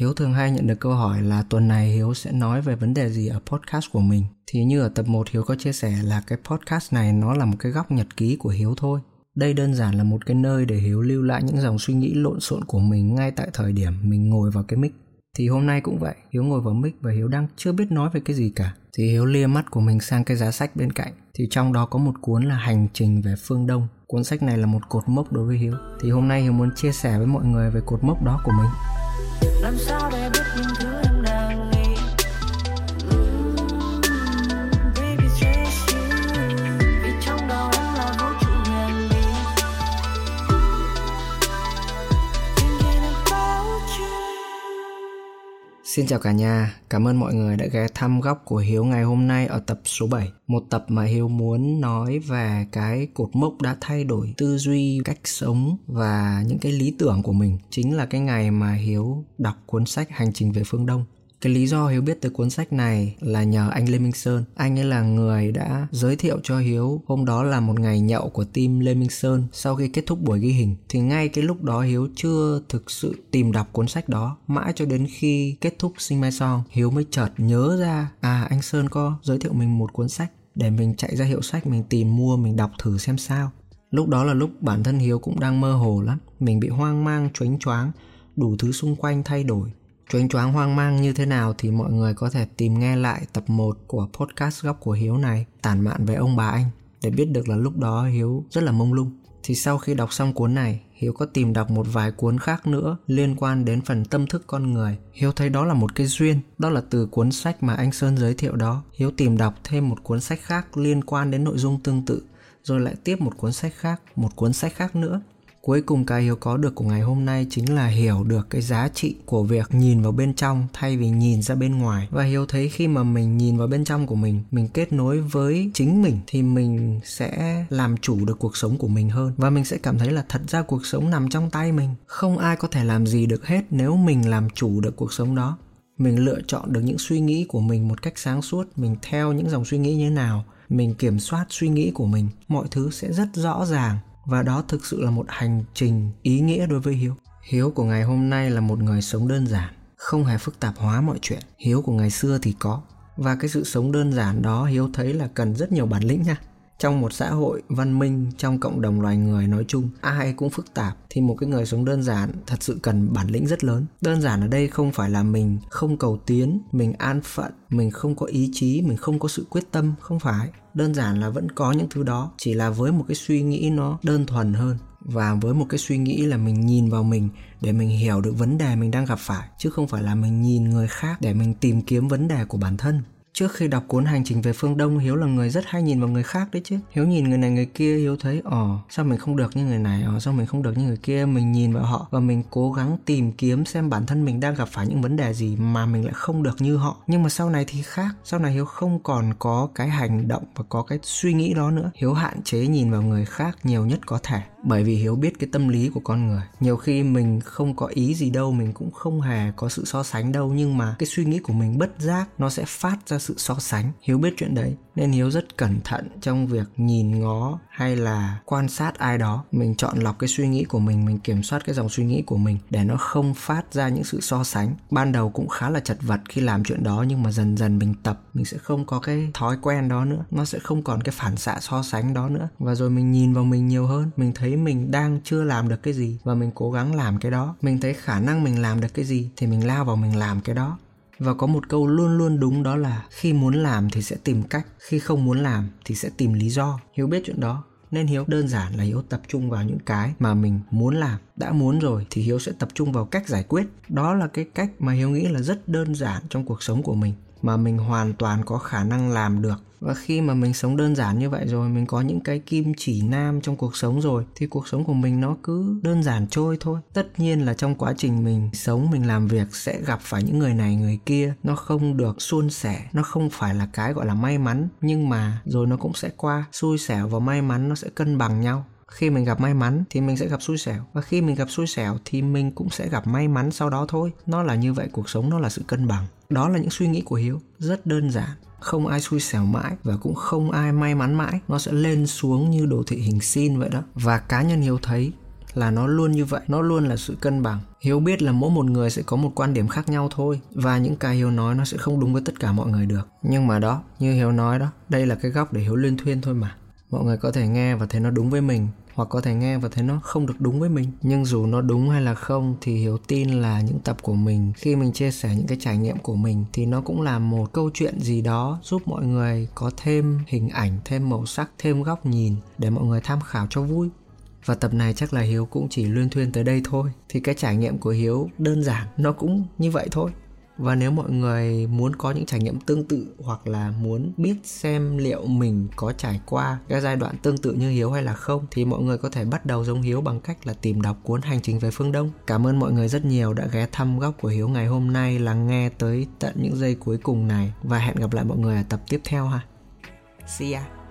Hiếu thường hay nhận được câu hỏi là tuần này Hiếu sẽ nói về vấn đề gì ở podcast của mình. Thì như ở tập 1 Hiếu có chia sẻ là cái podcast này nó là một cái góc nhật ký của Hiếu thôi. Đây đơn giản là một cái nơi để Hiếu lưu lại những dòng suy nghĩ lộn xộn của mình ngay tại thời điểm mình ngồi vào cái mic. Thì hôm nay cũng vậy, Hiếu ngồi vào mic và Hiếu đang chưa biết nói về cái gì cả. Thì Hiếu lia mắt của mình sang cái giá sách bên cạnh. Thì trong đó có một cuốn là Hành trình về phương Đông. Cuốn sách này là một cột mốc đối với Hiếu. Thì hôm nay Hiếu muốn chia sẻ với mọi người về cột mốc đó của mình sao để biết những thứ Xin chào cả nhà, cảm ơn mọi người đã ghé thăm góc của Hiếu ngày hôm nay ở tập số 7 Một tập mà Hiếu muốn nói về cái cột mốc đã thay đổi tư duy, cách sống và những cái lý tưởng của mình. Chính là cái ngày mà Hiếu đọc cuốn sách Hành trình về phương Đông cái lý do Hiếu biết tới cuốn sách này là nhờ anh Lê Minh Sơn. Anh ấy là người đã giới thiệu cho Hiếu hôm đó là một ngày nhậu của team Lê Minh Sơn sau khi kết thúc buổi ghi hình. Thì ngay cái lúc đó Hiếu chưa thực sự tìm đọc cuốn sách đó. Mãi cho đến khi kết thúc Sing My Song, Hiếu mới chợt nhớ ra à anh Sơn có giới thiệu mình một cuốn sách để mình chạy ra hiệu sách mình tìm mua mình đọc thử xem sao. Lúc đó là lúc bản thân Hiếu cũng đang mơ hồ lắm, mình bị hoang mang, choáng choáng, đủ thứ xung quanh thay đổi Choáng choáng hoang mang như thế nào thì mọi người có thể tìm nghe lại tập 1 của podcast góc của Hiếu này tản mạn về ông bà anh để biết được là lúc đó Hiếu rất là mông lung. Thì sau khi đọc xong cuốn này, Hiếu có tìm đọc một vài cuốn khác nữa liên quan đến phần tâm thức con người. Hiếu thấy đó là một cái duyên, đó là từ cuốn sách mà anh Sơn giới thiệu đó. Hiếu tìm đọc thêm một cuốn sách khác liên quan đến nội dung tương tự, rồi lại tiếp một cuốn sách khác, một cuốn sách khác nữa cuối cùng cái hiếu có được của ngày hôm nay chính là hiểu được cái giá trị của việc nhìn vào bên trong thay vì nhìn ra bên ngoài. Và hiếu thấy khi mà mình nhìn vào bên trong của mình mình kết nối với chính mình thì mình sẽ làm chủ được cuộc sống của mình hơn. Và mình sẽ cảm thấy là thật ra cuộc sống nằm trong tay mình. Không ai có thể làm gì được hết nếu mình làm chủ được cuộc sống đó. Mình lựa chọn được những suy nghĩ của mình một cách sáng suốt, mình theo những dòng suy nghĩ như thế nào, mình kiểm soát suy nghĩ của mình. Mọi thứ sẽ rất rõ ràng và đó thực sự là một hành trình ý nghĩa đối với hiếu. Hiếu của ngày hôm nay là một người sống đơn giản, không hề phức tạp hóa mọi chuyện. Hiếu của ngày xưa thì có. Và cái sự sống đơn giản đó hiếu thấy là cần rất nhiều bản lĩnh nha. Trong một xã hội văn minh, trong cộng đồng loài người nói chung, ai cũng phức tạp, thì một cái người sống đơn giản thật sự cần bản lĩnh rất lớn. Đơn giản ở đây không phải là mình không cầu tiến, mình an phận, mình không có ý chí, mình không có sự quyết tâm, không phải đơn giản là vẫn có những thứ đó, chỉ là với một cái suy nghĩ nó đơn thuần hơn. Và với một cái suy nghĩ là mình nhìn vào mình để mình hiểu được vấn đề mình đang gặp phải, chứ không phải là mình nhìn người khác để mình tìm kiếm vấn đề của bản thân. Trước khi đọc cuốn Hành trình về phương Đông, Hiếu là người rất hay nhìn vào người khác đấy chứ. Hiếu nhìn người này người kia, Hiếu thấy, ồ, sao mình không được như người này, ồ, sao mình không được như người kia. Mình nhìn vào họ và mình cố gắng tìm kiếm xem bản thân mình đang gặp phải những vấn đề gì mà mình lại không được như họ. Nhưng mà sau này thì khác, sau này Hiếu không còn có cái hành động và có cái suy nghĩ đó nữa. Hiếu hạn chế nhìn vào người khác nhiều nhất có thể bởi vì hiếu biết cái tâm lý của con người nhiều khi mình không có ý gì đâu mình cũng không hề có sự so sánh đâu nhưng mà cái suy nghĩ của mình bất giác nó sẽ phát ra sự so sánh, hiếu biết chuyện đấy, nên hiếu rất cẩn thận trong việc nhìn ngó hay là quan sát ai đó. Mình chọn lọc cái suy nghĩ của mình mình kiểm soát cái dòng suy nghĩ của mình để nó không phát ra những sự so sánh. Ban đầu cũng khá là chật vật khi làm chuyện đó, nhưng mà dần dần mình tập, mình sẽ không có cái thói quen đó nữa. Nó sẽ không còn cái phản xạ so sánh đó nữa. Và rồi mình nhìn vào mình nhiều hơn, mình thấy mình đang chưa làm được cái gì và mình cố gắng làm cái đó. Mình thấy khả năng mình làm được cái gì thì mình lao vào mình làm cái đó và có một câu luôn luôn đúng đó là, khi muốn làm thì sẽ tìm cách, khi không muốn làm thì sẽ tìm lý do. Hiếu biết chuyện đó, nên hiếu đơn giản là hiếu tập trung vào những cái mà mình muốn làm. Đã muốn rồi thì hiếu sẽ tập trung vào cách giải quyết. Đó là cái cách mà hiếu nghĩ là rất đơn giản trong cuộc sống của mình, mà mình hoàn toàn có khả năng làm được và khi mà mình sống đơn giản như vậy rồi, mình có những cái kim chỉ nam trong cuộc sống rồi, thì cuộc sống của mình nó cứ đơn giản trôi thôi. Tất nhiên là trong quá trình mình sống, mình làm việc sẽ gặp phải những người này, người kia. Nó không được suôn sẻ, nó không phải là cái gọi là may mắn. Nhưng mà rồi nó cũng sẽ qua, xui xẻo và may mắn nó sẽ cân bằng nhau khi mình gặp may mắn thì mình sẽ gặp xui xẻo. Và khi mình gặp xui xẻo thì mình cũng sẽ gặp may mắn sau đó thôi. Nó là như vậy, cuộc sống nó là sự cân bằng. Đó là những suy nghĩ của hiếu. Rất đơn giản. Không ai xui xẻo mãi và cũng không ai may mắn mãi. Nó sẽ lên xuống như đồ thị hình sin vậy đó. Và cá nhân hiếu thấy là nó luôn như vậy. Nó luôn là sự cân bằng. Hiếu biết là mỗi một người sẽ có một quan điểm khác nhau thôi. Và những cái hiếu nói nó sẽ không đúng với tất cả mọi người được. Nhưng mà đó, như hiếu nói đó, đây là cái góc để hiếu liên thuyên thôi mà. Mọi người có thể nghe và thấy nó đúng với mình hoặc có thể nghe và thấy nó không được đúng với mình. Nhưng dù nó đúng hay là không thì hiếu tin là những tập của mình, khi mình chia sẻ những cái trải nghiệm của mình thì nó cũng là một câu chuyện gì đó giúp mọi người có thêm hình ảnh, thêm màu sắc, thêm góc nhìn để mọi người tham khảo cho vui. Và tập này chắc là hiếu cũng chỉ luyên thuyên tới đây thôi. Thì cái trải nghiệm của hiếu đơn giản, nó cũng như vậy thôi và nếu mọi người muốn có những trải nghiệm tương tự hoặc là muốn biết xem liệu mình có trải qua cái giai đoạn tương tự như hiếu hay là không, thì mọi người có thể bắt đầu giống hiếu bằng cách là tìm đọc cuốn hành trình về phương đông. Cảm ơn mọi người rất nhiều đã ghé thăm góc của hiếu ngày hôm nay, lắng nghe tới tận những giây cuối cùng này. Và hẹn gặp lại mọi người ở tập tiếp theo ha. See ya.